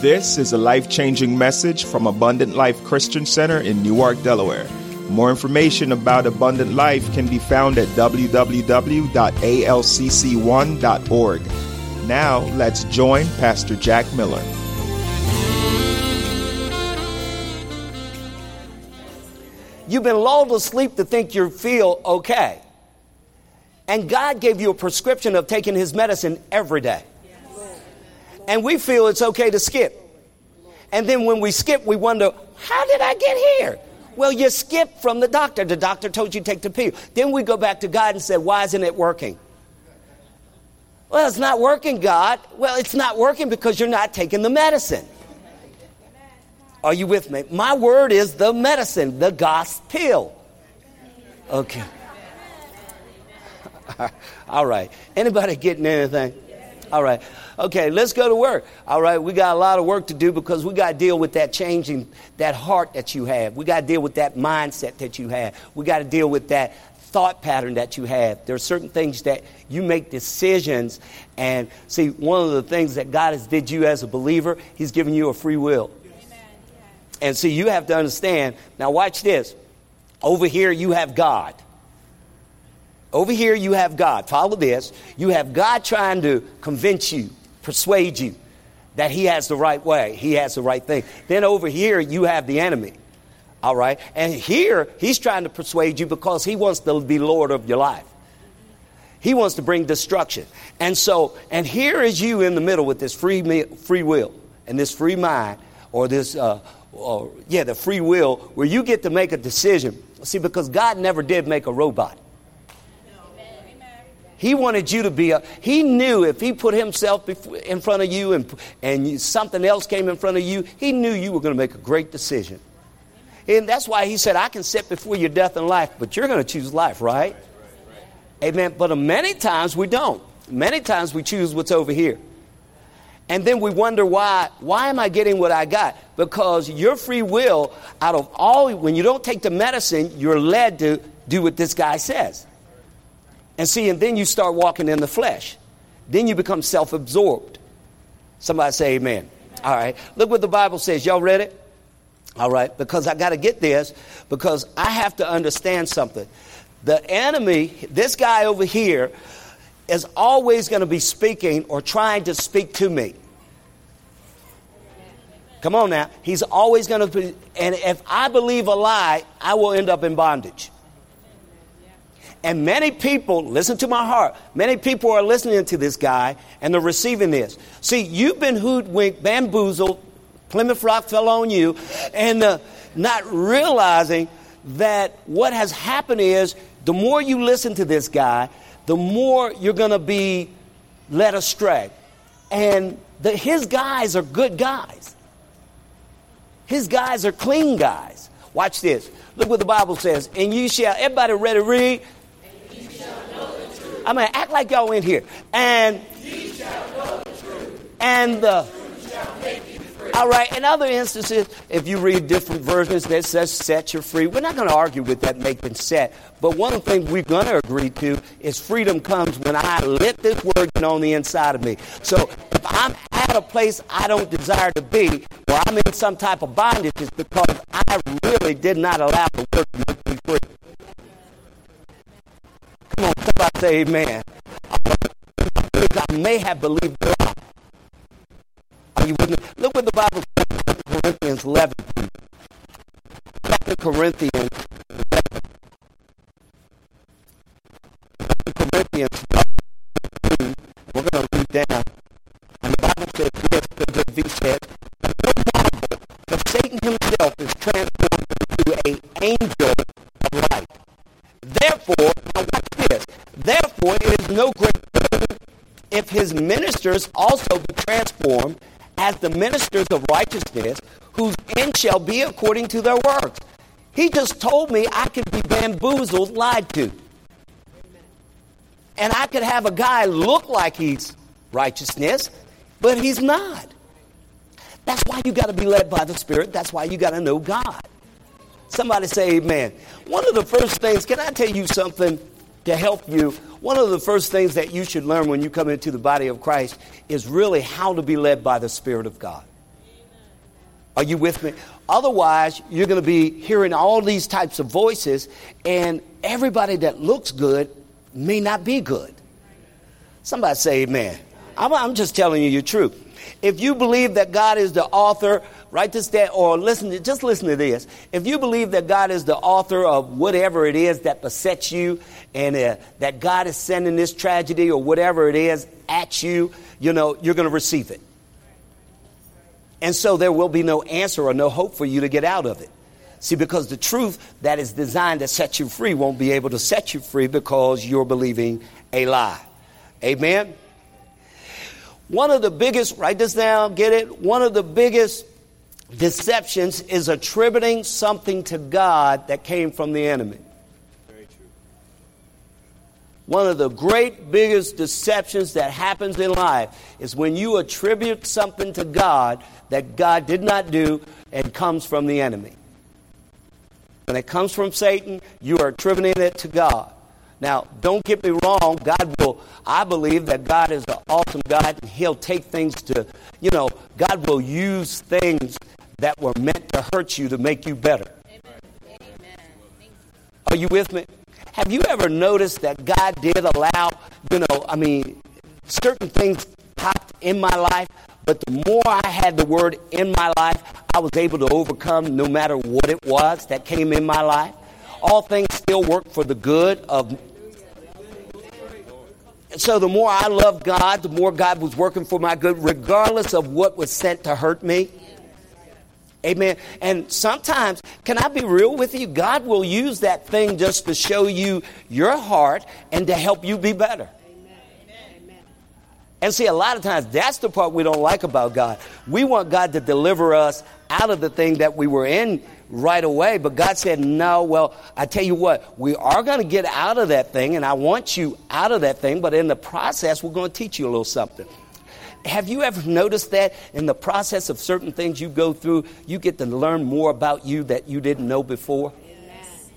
This is a life changing message from Abundant Life Christian Center in Newark, Delaware. More information about Abundant Life can be found at www.alcc1.org. Now, let's join Pastor Jack Miller. You've been lulled to sleep to think you feel okay. And God gave you a prescription of taking His medicine every day. And we feel it's okay to skip. And then when we skip, we wonder, how did I get here? Well, you skipped from the doctor. The doctor told you to take the pill. Then we go back to God and say, why isn't it working? Well, it's not working, God. Well, it's not working because you're not taking the medicine. Are you with me? My word is the medicine, the gospel. Okay. All right. Anybody getting anything? All right. Okay, let's go to work. All right, we got a lot of work to do because we got to deal with that changing, that heart that you have. We got to deal with that mindset that you have. We got to deal with that thought pattern that you have. There are certain things that you make decisions, and see, one of the things that God has did you as a believer, He's given you a free will. And see, you have to understand. Now, watch this. Over here, you have God. Over here, you have God. Follow this. You have God trying to convince you, persuade you that He has the right way, He has the right thing. Then over here, you have the enemy. All right? And here, He's trying to persuade you because He wants to be Lord of your life. He wants to bring destruction. And so, and here is you in the middle with this free, free will and this free mind or this, uh, or, yeah, the free will where you get to make a decision. See, because God never did make a robot. He wanted you to be a, he knew if he put himself in front of you and, and something else came in front of you, he knew you were going to make a great decision. And that's why he said, I can sit before your death and life, but you're going to choose life, right? Amen. But uh, many times we don't. Many times we choose what's over here. And then we wonder why, why am I getting what I got? Because your free will, out of all, when you don't take the medicine, you're led to do what this guy says. And see, and then you start walking in the flesh. Then you become self absorbed. Somebody say amen. All right. Look what the Bible says. Y'all read it? All right. Because I got to get this because I have to understand something. The enemy, this guy over here, is always going to be speaking or trying to speak to me. Come on now. He's always going to be, and if I believe a lie, I will end up in bondage. And many people, listen to my heart, many people are listening to this guy and they're receiving this. See, you've been hoodwinked, bamboozled, Plymouth Rock fell on you, and uh, not realizing that what has happened is the more you listen to this guy, the more you're going to be led astray. And the, his guys are good guys. His guys are clean guys. Watch this. Look what the Bible says. And you shall, everybody ready to read? I'm going to act like y'all in here. And and the all right. In other instances, if you read different versions that says set you free, we're not going to argue with that making set. But one thing we're going to agree to is freedom comes when I let this word get on the inside of me. So if I'm at a place I don't desire to be, or I'm in some type of bondage, it's because I really did not allow the word to make me free. Come on, somebody say amen. I may have believed lie. Are you with me? Look what the Bible says in Corinthians 11. Second Corinthians ministers also be transformed as the ministers of righteousness, whose end shall be according to their works. He just told me I could be bamboozled, lied to. And I could have a guy look like he's righteousness, but he's not. That's why you got to be led by the Spirit. That's why you got to know God. Somebody say amen. One of the first things, can I tell you something to help you? One of the first things that you should learn when you come into the body of Christ is really how to be led by the Spirit of God. Are you with me? Otherwise, you're going to be hearing all these types of voices, and everybody that looks good may not be good. Somebody say amen. I'm, just telling you your truth. If you believe that God is the author, write this down, or listen, to, just listen to this. If you believe that God is the author of whatever it is that besets you, and uh, that God is sending this tragedy or whatever it is at you, you know, you're going to receive it. And so there will be no answer or no hope for you to get out of it. See, because the truth that is designed to set you free won't be able to set you free because you're believing a lie. Amen? One of the biggest, write this down, get it? One of the biggest deceptions is attributing something to God that came from the enemy. One of the great biggest deceptions that happens in life is when you attribute something to God that God did not do and comes from the enemy. When it comes from Satan, you are attributing it to God. Now, don't get me wrong. God will, I believe that God is an awesome God and He'll take things to, you know, God will use things that were meant to hurt you to make you better. Amen. Are you with me? Have you ever noticed that God did allow, you know, I mean, certain things popped in my life, but the more I had the word in my life, I was able to overcome no matter what it was that came in my life. All things still work for the good of so the more I loved God, the more God was working for my good, regardless of what was sent to hurt me. Amen. And sometimes, can I be real with you? God will use that thing just to show you your heart and to help you be better. Amen. And see, a lot of times that's the part we don't like about God. We want God to deliver us out of the thing that we were in right away. But God said, no, well, I tell you what, we are going to get out of that thing, and I want you out of that thing, but in the process, we're going to teach you a little something. Have you ever noticed that in the process of certain things you go through, you get to learn more about you that you didn't know before? Yes.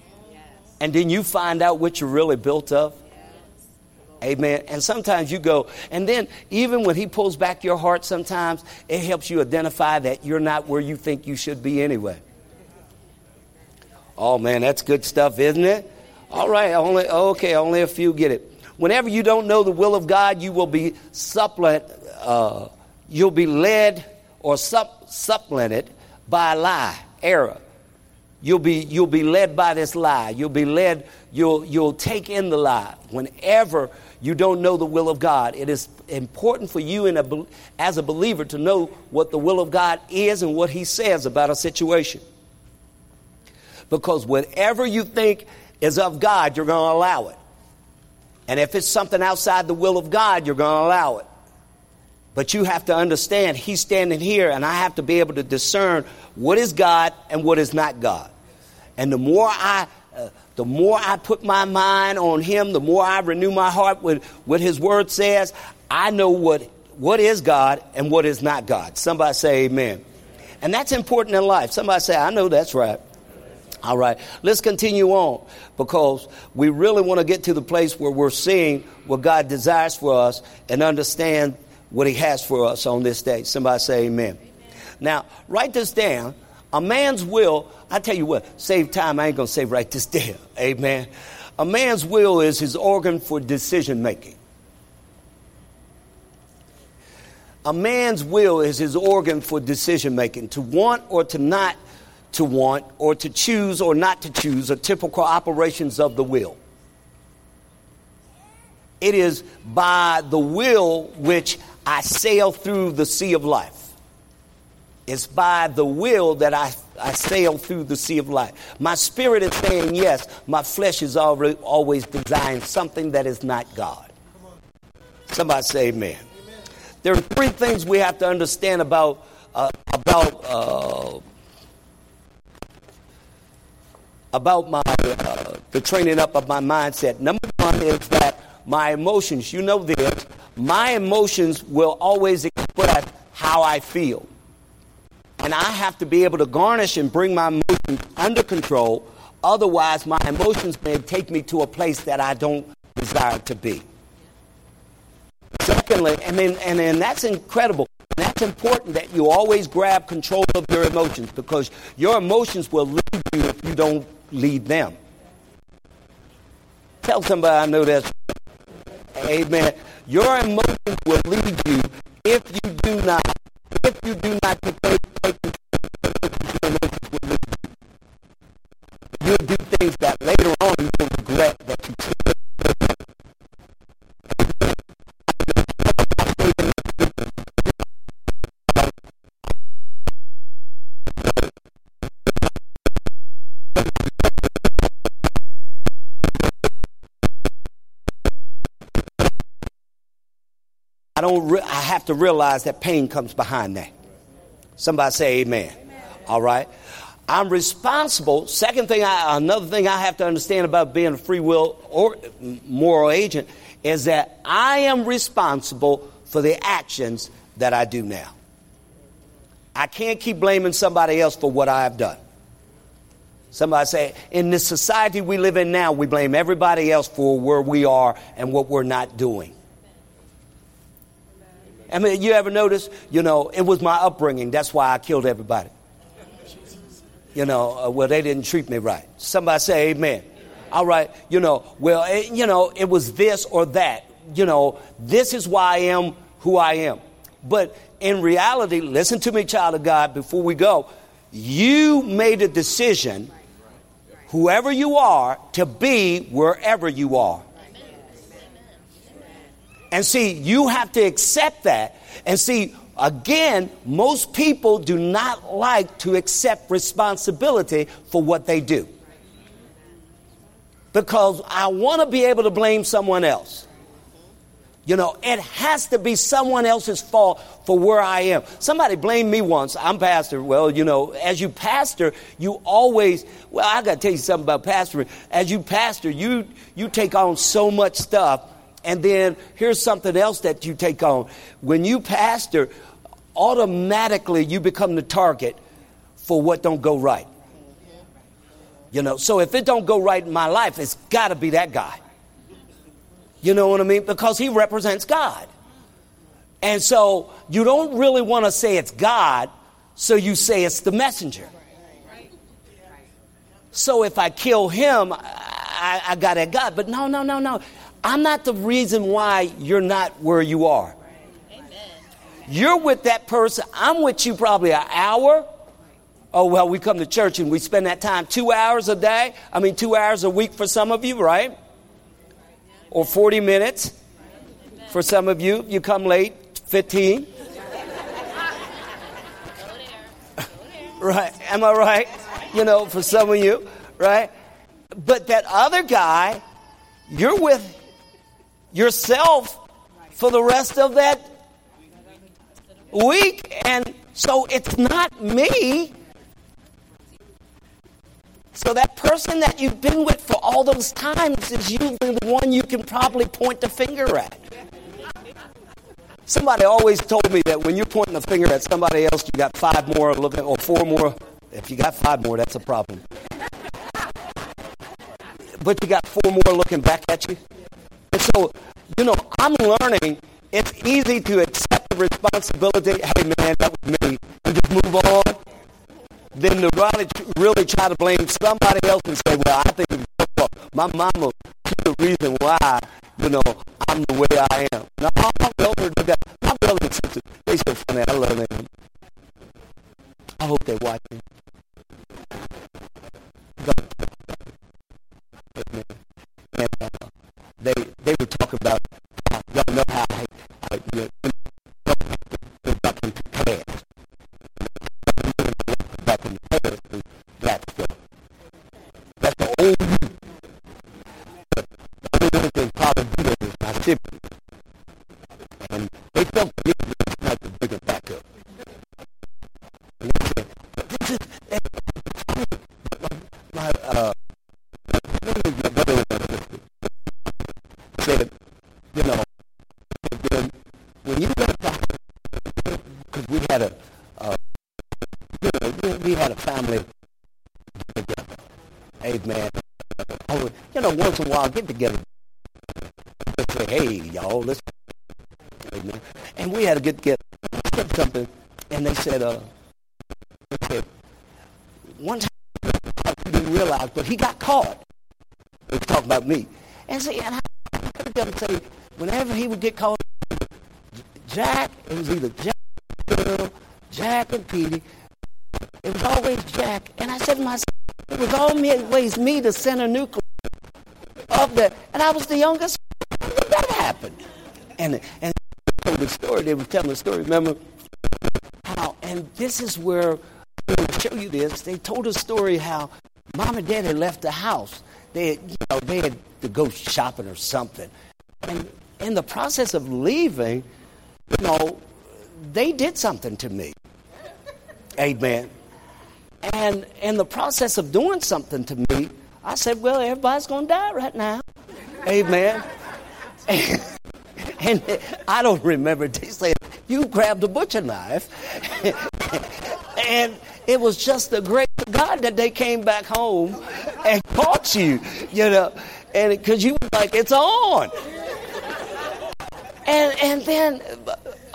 And then you find out what you're really built of? Amen. And sometimes you go, and then even when he pulls back your heart, sometimes it helps you identify that you're not where you think you should be anyway. Oh man, that's good stuff, isn't it? All right, only okay, only a few get it. Whenever you don't know the will of God, you will be supplement, uh, you'll be led or sup- supplemented by a lie, error. You'll be you'll be led by this lie. You'll be led. You'll you'll take in the lie. Whenever you don't know the will of God, it is important for you in a, as a believer to know what the will of God is and what He says about a situation. Because whatever you think is of God, you're going to allow it. And if it's something outside the will of God, you're going to allow it. But you have to understand, He's standing here, and I have to be able to discern what is God and what is not God. And the more I, uh, the more I put my mind on Him, the more I renew my heart with what His Word says, I know what, what is God and what is not God. Somebody say amen. And that's important in life. Somebody say, I know that's right. All right, let's continue on because we really want to get to the place where we're seeing what God desires for us and understand what He has for us on this day. Somebody say amen. amen. Now, write this down. A man's will, I tell you what, save time, I ain't going to say write this down. Amen. A man's will is his organ for decision making. A man's will is his organ for decision making. To want or to not to want or to choose or not to choose are typical operations of the will. It is by the will which I sail through the sea of life. It's by the will that I, I sail through the sea of life. My spirit is saying yes. My flesh is already, always desiring something that is not God. Somebody say amen. amen. There are three things we have to understand about, uh, about uh, about my uh, the training up of my mindset. Number one is that my emotions. You know this. My emotions will always express how I feel, and I have to be able to garnish and bring my emotions under control. Otherwise, my emotions may take me to a place that I don't desire to be. Secondly, I mean, and, and that's incredible. that's important that you always grab control of your emotions because your emotions will lead you if you don't lead them. Tell somebody I know that's Amen. Your emotions will lead you if you do not, if you do not take, take control your emotions will lead you. You'll do things that later have to realize that pain comes behind that. Somebody say Amen. amen. All right. I'm responsible. Second thing, I, another thing I have to understand about being a free will or moral agent is that I am responsible for the actions that I do now. I can't keep blaming somebody else for what I have done. Somebody say, in this society we live in now, we blame everybody else for where we are and what we're not doing. I mean, you ever notice, you know, it was my upbringing. That's why I killed everybody. You know, uh, well, they didn't treat me right. Somebody say amen. All right, you know, well, it, you know, it was this or that. You know, this is why I am who I am. But in reality, listen to me, child of God, before we go. You made a decision, whoever you are, to be wherever you are. And see, you have to accept that. And see, again, most people do not like to accept responsibility for what they do. Because I want to be able to blame someone else. You know, it has to be someone else's fault for where I am. Somebody blamed me once. I'm pastor. Well, you know, as you pastor, you always, well, I got to tell you something about pastoring. As you pastor, you, you take on so much stuff and then here's something else that you take on. When you pastor, automatically you become the target for what don't go right. You know, so if it don't go right in my life, it's got to be that guy. You know what I mean? Because he represents God. And so you don't really want to say it's God, so you say it's the messenger. So if I kill him, I, I got at God. But no, no, no, no. I'm not the reason why you're not where you are. You're with that person. I'm with you probably an hour. Oh, well, we come to church and we spend that time two hours a day. I mean, two hours a week for some of you, right? Or 40 minutes for some of you. You come late, 15. right? Am I right? You know, for some of you, right? But that other guy, you're with yourself for the rest of that week. And so it's not me. So that person that you've been with for all those times is usually the one you can probably point the finger at. Somebody always told me that when you're pointing the finger at somebody else, you got five more looking, or four more. If you got five more, that's a problem. But you got four more looking back at you. And so, you know, I'm learning it's easy to accept the responsibility. Hey, man, that was me, and just move on. Then to really, really try to blame somebody else and say, well, I think my mama, she's the reason why, you know, I'm the way I am. No, my brother, my brother and sister, they so funny. I love them. I hope they're watching. And, uh, they they would talk about y'all know how I, I you know, get together. Just say, hey, y'all, let's. Amen. And we had to get together. said something, and they said, uh, they one time he didn't realize, but he got caught. They were talking about me. And see, and I heard them say, whenever he would get caught, Jack, it was either Jack, Girl, Jack and Petey. It was always Jack. And I said to myself, it was always me, the center. And I was the youngest. That happen? And, and the story. They were telling the story. Remember how? And this is where I'm going to show you this. They told a story how mom and dad had left the house. They, had, you know, they had to go shopping or something. And in the process of leaving, you know, they did something to me. Amen. And in the process of doing something to me, I said, Well, everybody's going to die right now. Amen. And, and I don't remember. They said, You grabbed a butcher knife. and it was just the grace of God that they came back home and caught you, you know, and because you were like, It's on. And, and then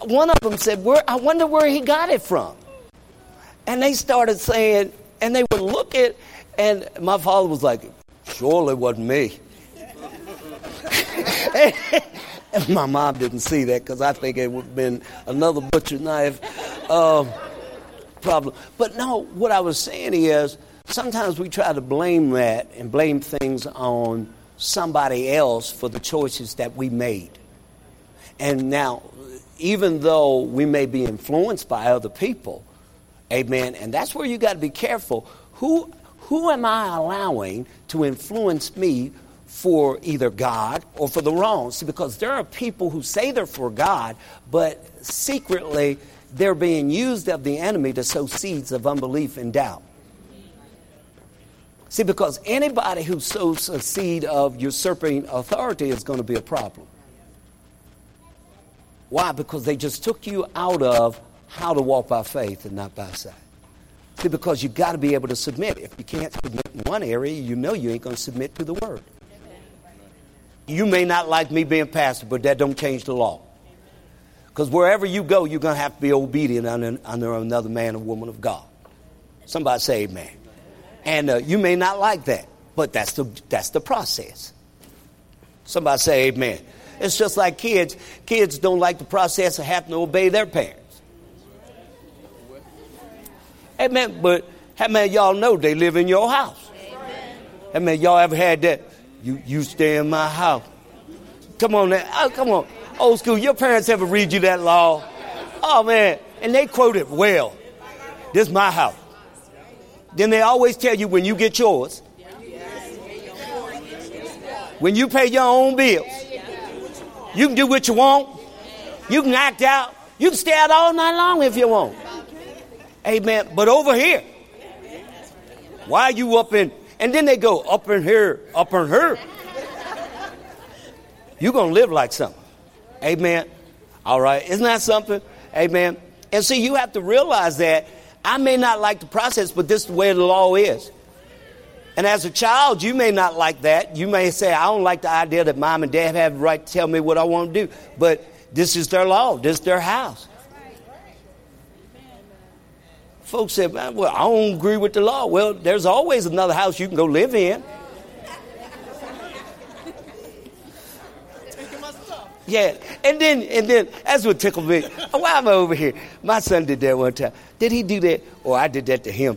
one of them said, where, I wonder where he got it from. And they started saying, and they would look at, and my father was like, surely wasn't me. my mom didn't see that because I think it would have been another butcher knife uh, problem. But no, what I was saying is sometimes we try to blame that and blame things on somebody else for the choices that we made. And now, even though we may be influenced by other people, amen, and that's where you got to be careful. Who, who am I allowing to influence me for either God or for the wrong? See, because there are people who say they're for God, but secretly they're being used of the enemy to sow seeds of unbelief and doubt. See, because anybody who sows a seed of usurping authority is going to be a problem. Why? Because they just took you out of how to walk by faith and not by sight. See, because you've got to be able to submit. If you can't submit in one area, you know you ain't going to submit to the word. You may not like me being pastor, but that don't change the law. Because wherever you go, you're going to have to be obedient under, under another man or woman of God. Somebody say amen. And uh, you may not like that, but that's the, that's the process. Somebody say amen. It's just like kids. Kids don't like the process of having to obey their parents. Amen. But how many y'all know they live in your house? Amen. How many y'all ever had that? You you stay in my house. Come on now. Oh, come on. Old school. Your parents ever read you that law? Oh man. And they quote it well. This is my house. Then they always tell you when you get yours. When you pay your own bills. You can do what you want. You can act out. You can stay out all night long if you want. Amen. But over here, why are you up in? And then they go up in here, up in here. You're going to live like something. Amen. All right. Isn't that something? Amen. And see, you have to realize that I may not like the process, but this is the way the law is. And as a child, you may not like that. You may say, I don't like the idea that mom and dad have the right to tell me what I want to do. But this is their law, this is their house. Folks said, well, I don't agree with the law. Well, there's always another house you can go live in. Yeah, and then and then that's what tickled me. Oh, why am I over here? My son did that one time. Did he do that? Or I did that to him.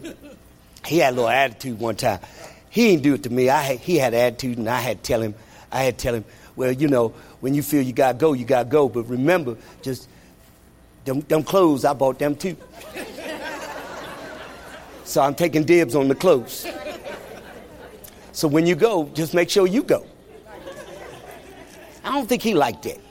He had a little attitude one time. He didn't do it to me. I had, he had attitude, and I had to tell him. I had to tell him, well, you know, when you feel you gotta go, you gotta go. But remember, just them, them clothes, I bought them too. so I'm taking dibs on the clothes. So when you go, just make sure you go. I don't think he liked it.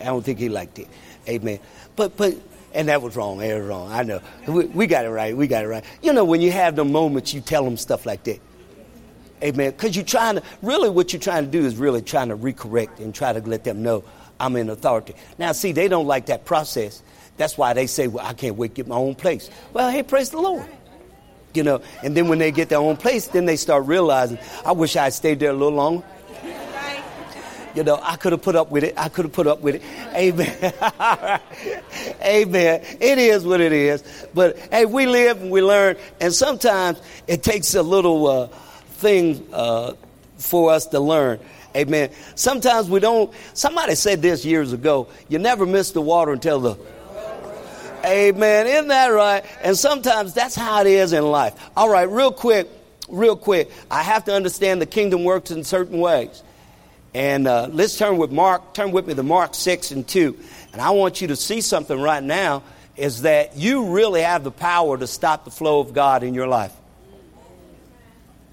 I don't think he liked it. Amen. But but and that was wrong. That was wrong. I know. We, we got it right. We got it right. You know, when you have the moments, you tell them stuff like that. Amen. Because you're trying to, really, what you're trying to do is really trying to recorrect and try to let them know I'm in authority. Now, see, they don't like that process. That's why they say, well, I can't wait to get my own place. Well, hey, praise the Lord. You know, and then when they get their own place, then they start realizing, I wish I had stayed there a little longer. You know, I could have put up with it. I could have put up with it. Amen. Amen. It is what it is. But hey, we live and we learn, and sometimes it takes a little uh, thing uh, for us to learn. Amen. Sometimes we don't. Somebody said this years ago. You never miss the water until the Amen. Isn't that right? And sometimes that's how it is in life. All right, real quick, real quick. I have to understand the kingdom works in certain ways. And uh, let's turn with Mark, turn with me to Mark 6 and 2. And I want you to see something right now is that you really have the power to stop the flow of God in your life.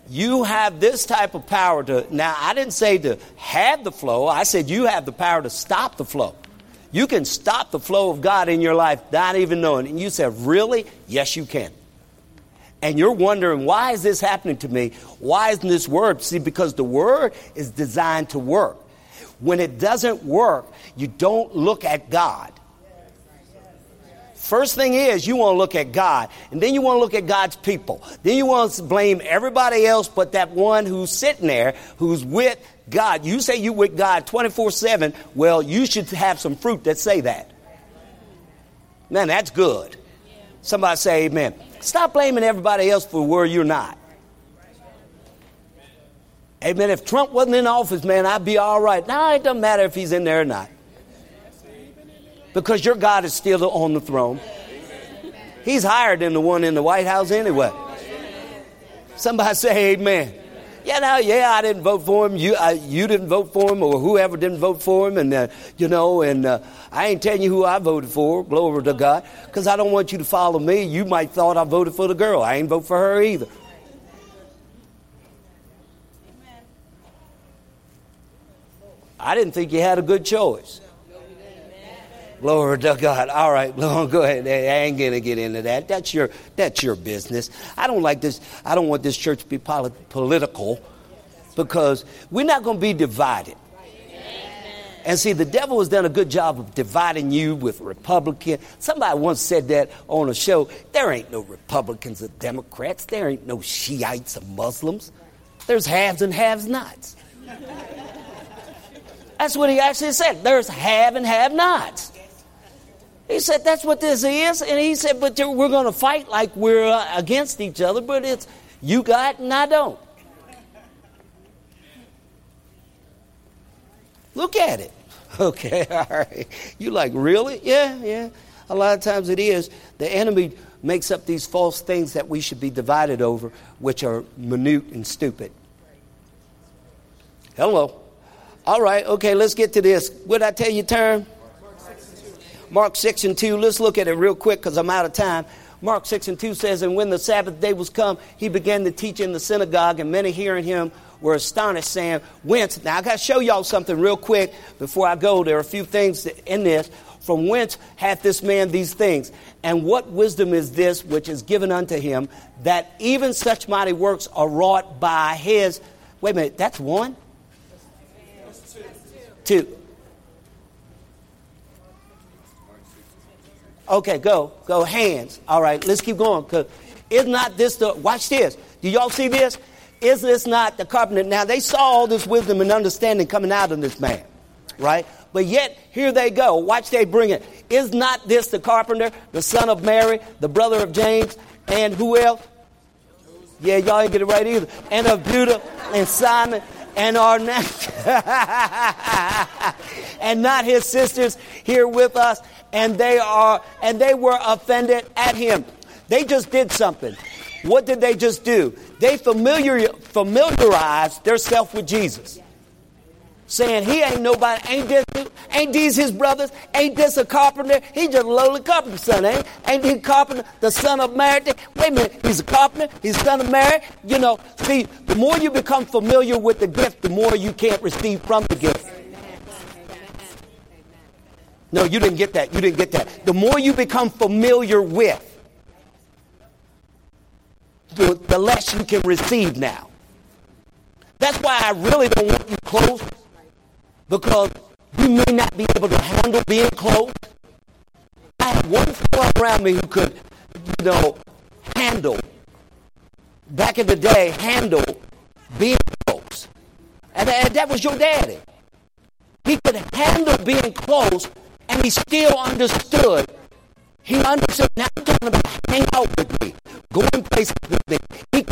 You have this type of power to, now I didn't say to have the flow, I said you have the power to stop the flow. You can stop the flow of God in your life not even knowing. And you said, Really? Yes, you can. And you're wondering, why is this happening to me? Why isn't this word? See, because the word is designed to work. When it doesn't work, you don't look at God. First thing is, you want to look at God, and then you want to look at God's people. Then you want to blame everybody else but that one who's sitting there, who's with God. You say you with God 24 7. Well, you should have some fruit that say that. Man, that's good. Somebody say amen. Stop blaming everybody else for where you're not. Amen. If Trump wasn't in office, man, I'd be all right. Now it doesn't matter if he's in there or not because your God is still on the throne. He's higher than the one in the White House anyway. Somebody say amen. Yeah, now, yeah, I didn't vote for him. You, I, you didn't vote for him, or whoever didn't vote for him, and uh, you know, and uh, I ain't telling you who I voted for. Glory to God, because I don't want you to follow me. You might thought I voted for the girl. I ain't vote for her either. I didn't think you had a good choice. Glory to God. All right, go ahead. I ain't gonna get into that. That's your that's your business. I don't like this. I don't want this church to be polit- political because we're not going to be divided. And see, the devil has done a good job of dividing you with Republican. Somebody once said that on a show. There ain't no Republicans or Democrats. There ain't no Shiites or Muslims. There's haves and haves nots. That's what he actually said. There's have and have nots. He said, That's what this is. And he said, But we're going to fight like we're uh, against each other, but it's you got and I don't. Look at it. Okay, all right. You like, really? Yeah, yeah. A lot of times it is. The enemy makes up these false things that we should be divided over, which are minute and stupid. Hello. All right, okay, let's get to this. What I tell you, turn? Mark 6 and 2. Let's look at it real quick because I'm out of time. Mark 6 and 2 says, And when the Sabbath day was come, he began to teach in the synagogue, and many hearing him were astonished, saying, Whence? Now, I got to show y'all something real quick before I go. There are a few things in this. From whence hath this man these things? And what wisdom is this which is given unto him, that even such mighty works are wrought by his. Wait a minute, that's one? Two. Okay, go. Go. Hands. All right, let's keep going. Because is not this the, watch this. Do y'all see this? Is this not the carpenter? Now, they saw all this wisdom and understanding coming out of this man, right? But yet, here they go. Watch they bring it. Is not this the carpenter, the son of Mary, the brother of James, and who else? Yeah, y'all ain't get it right either. And of Judah and Simon and not, and not his sisters here with us and they are and they were offended at him. They just did something. What did they just do? They familiar, familiarized themselves with Jesus. Saying he ain't nobody, ain't this, ain't these his brothers, ain't this a carpenter? He just a lowly carpenter son, ain't? Ain't he carpenter, the son of Mary? Wait a minute, he's a carpenter, he's son of Mary. You know, see, the more you become familiar with the gift, the more you can't receive from the gift. No, you didn't get that. You didn't get that. The more you become familiar with, the, the less you can receive now. That's why I really don't want you close because you may not be able to handle being close. I had one fellow around me who could, you know, handle, back in the day, handle being close. And, and that was your daddy. He could handle being close, he still understood. He understood. Now I'm talking about hang out with me, going places with me. He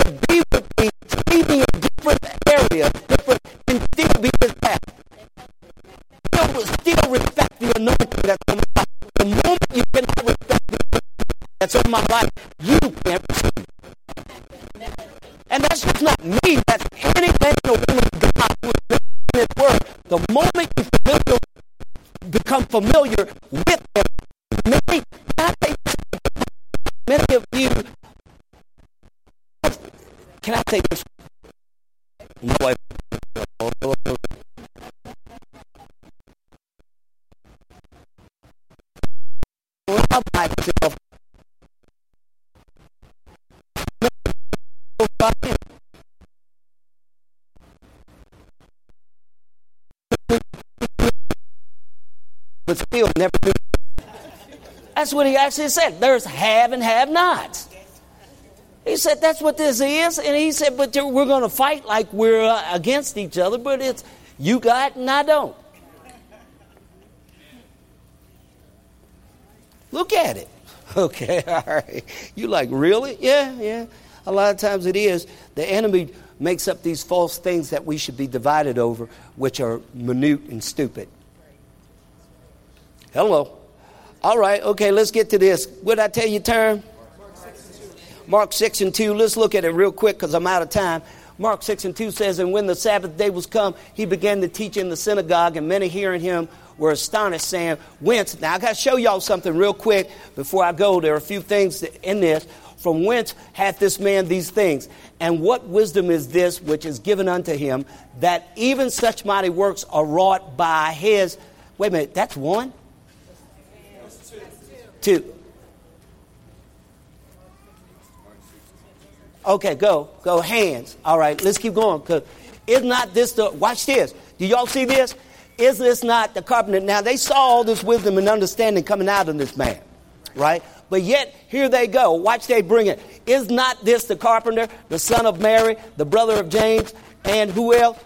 but still never do. That's what he actually said. There's have and have nots. He said that's what this is, and he said, but we're going to fight like we're uh, against each other, but it's you got and I don't. Look at it. Okay, all right. You like, really? Yeah, yeah. A lot of times it is. The enemy makes up these false things that we should be divided over, which are minute and stupid. Hello. All right, okay, let's get to this. What I tell you, turn? Mark 6 and 2. Let's look at it real quick because I'm out of time. Mark 6 and 2 says, And when the Sabbath day was come, he began to teach in the synagogue, and many hearing him were astonished, saying, Whence? Now, I got to show y'all something real quick before I go. There are a few things in this. From whence hath this man these things? And what wisdom is this which is given unto him, that even such mighty works are wrought by his. Wait a minute, that's one? Two. Okay, go. Go. Hands. All right, let's keep going. Because is not this the. Watch this. Do y'all see this? Is this not the carpenter? Now, they saw all this wisdom and understanding coming out of this man, right? But yet, here they go. Watch they bring it. Is not this the carpenter, the son of Mary, the brother of James, and who else?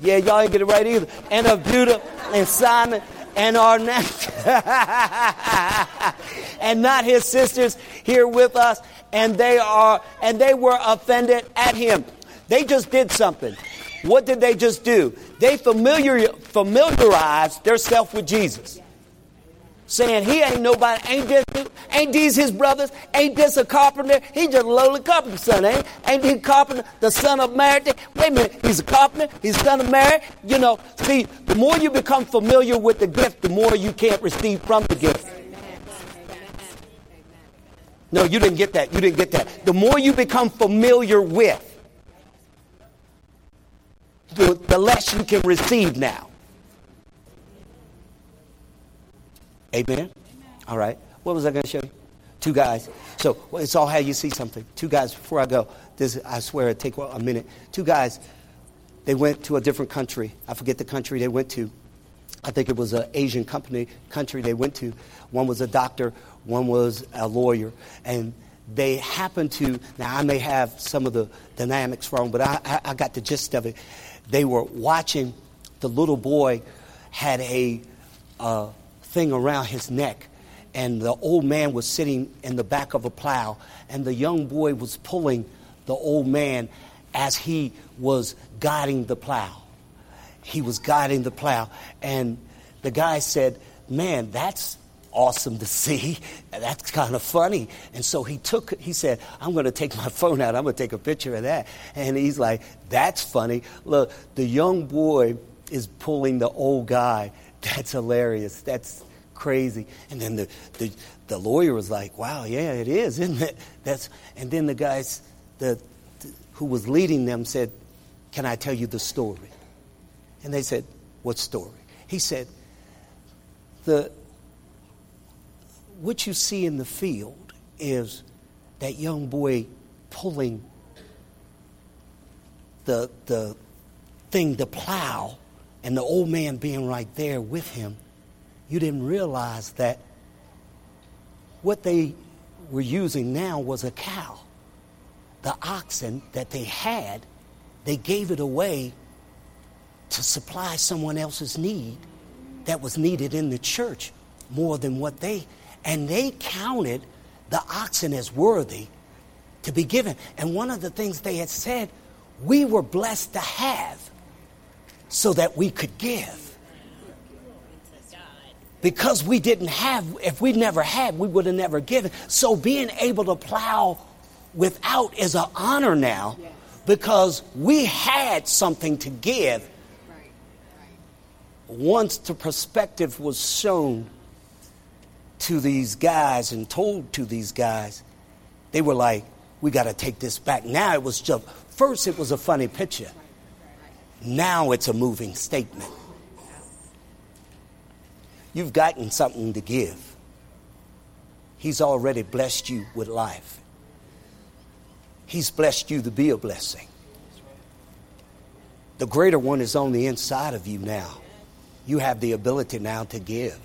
Yeah, y'all ain't get it right either. And of Judah and Simon and not, and not his sisters here with us, and they are, and they were offended at him. They just did something. What did they just do? They familiar, familiarized themselves with Jesus saying he ain't nobody, ain't this, ain't these his brothers, ain't this a carpenter? He just a lowly carpenter son, ain't? Ain't he carpenter, the son of Mary? Wait a minute, he's a carpenter, he's son of Mary. You know, see, the more you become familiar with the gift, the more you can't receive from the gift. No, you didn't get that. You didn't get that. The more you become familiar with, the, the less you can receive now. Amen? All right. What was I going to show you? Two guys. So well, it's all how you see something. Two guys, before I go, this, I swear it'll take a minute. Two guys, they went to a different country. I forget the country they went to. I think it was an Asian company country they went to. One was a doctor, one was a lawyer, and they happened to. Now I may have some of the dynamics wrong, but I, I, I got the gist of it. They were watching the little boy had a uh, thing around his neck. And the old man was sitting in the back of a plow, and the young boy was pulling the old man as he was guiding the plow. He was guiding the plow. And the guy said, Man, that's awesome to see. That's kind of funny. And so he took, he said, I'm going to take my phone out. I'm going to take a picture of that. And he's like, That's funny. Look, the young boy is pulling the old guy that's hilarious. That's crazy. And then the, the, the lawyer was like, wow, yeah, it is, isn't it? That's, and then the guys the, the, who was leading them said, can I tell you the story? And they said, what story? He said, the, what you see in the field is that young boy pulling the, the thing, the plow, and the old man being right there with him, you didn't realize that what they were using now was a cow. The oxen that they had, they gave it away to supply someone else's need that was needed in the church more than what they, and they counted the oxen as worthy to be given. And one of the things they had said, we were blessed to have so that we could give. Because we didn't have, if we never had, we would have never given. So being able to plow without is an honor now because we had something to give. Once the perspective was shown to these guys and told to these guys, they were like, we got to take this back. Now it was just, first it was a funny picture. Now it's a moving statement. You've gotten something to give. He's already blessed you with life. He's blessed you to be a blessing. The greater one is on the inside of you now. You have the ability now to give.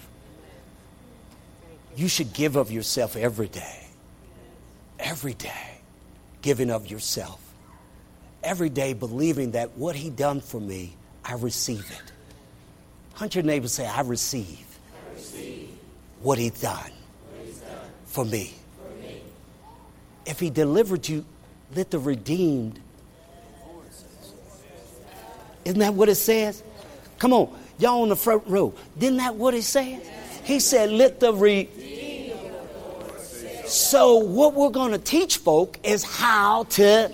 You should give of yourself every day. Every day. Giving of yourself. Every day believing that what he done for me, I receive it. Hunt your neighbor say, I receive, I receive what he done, what done for, me. If he delivered you, let the redeemed. Isn't that what it says? Come on, y'all on the front row. Didn't that what it says? He said, let the re. So, what we're going to teach folk is how to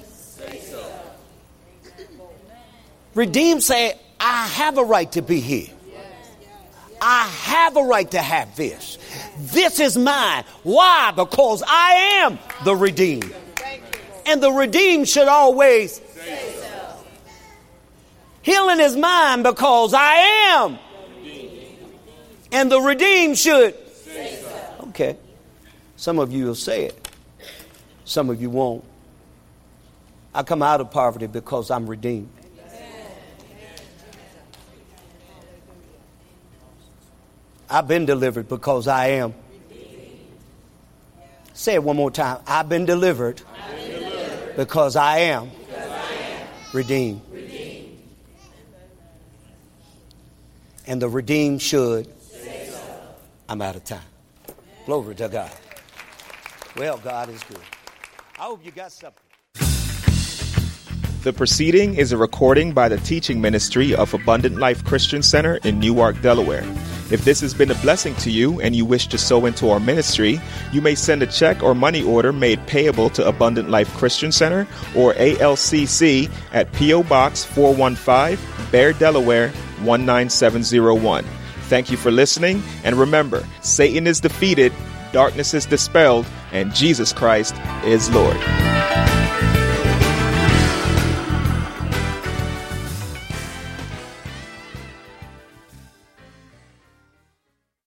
redeem. Say, I have a right to be here. I have a right to have this. This is mine. Why? Because I am the redeemed. And the redeemed should always. Say so. Healing is mine because I am. And the redeemed should. Say so. Okay. Some of you will say it, some of you won't. I come out of poverty because I'm redeemed. I've been delivered because I am. Say it one more time. I've been delivered, because, I am, redeemed. redeemed. And the redeemed should. I'm out of time. Glory to God. Well, God is good. I hope you got something. The proceeding is a recording by the teaching ministry of Abundant Life Christian Center in Newark, Delaware. If this has been a blessing to you and you wish to sow into our ministry, you may send a check or money order made payable to Abundant Life Christian Center or ALCC at P.O. Box 415, Bear, Delaware 19701. Thank you for listening, and remember Satan is defeated, darkness is dispelled, and Jesus Christ is Lord.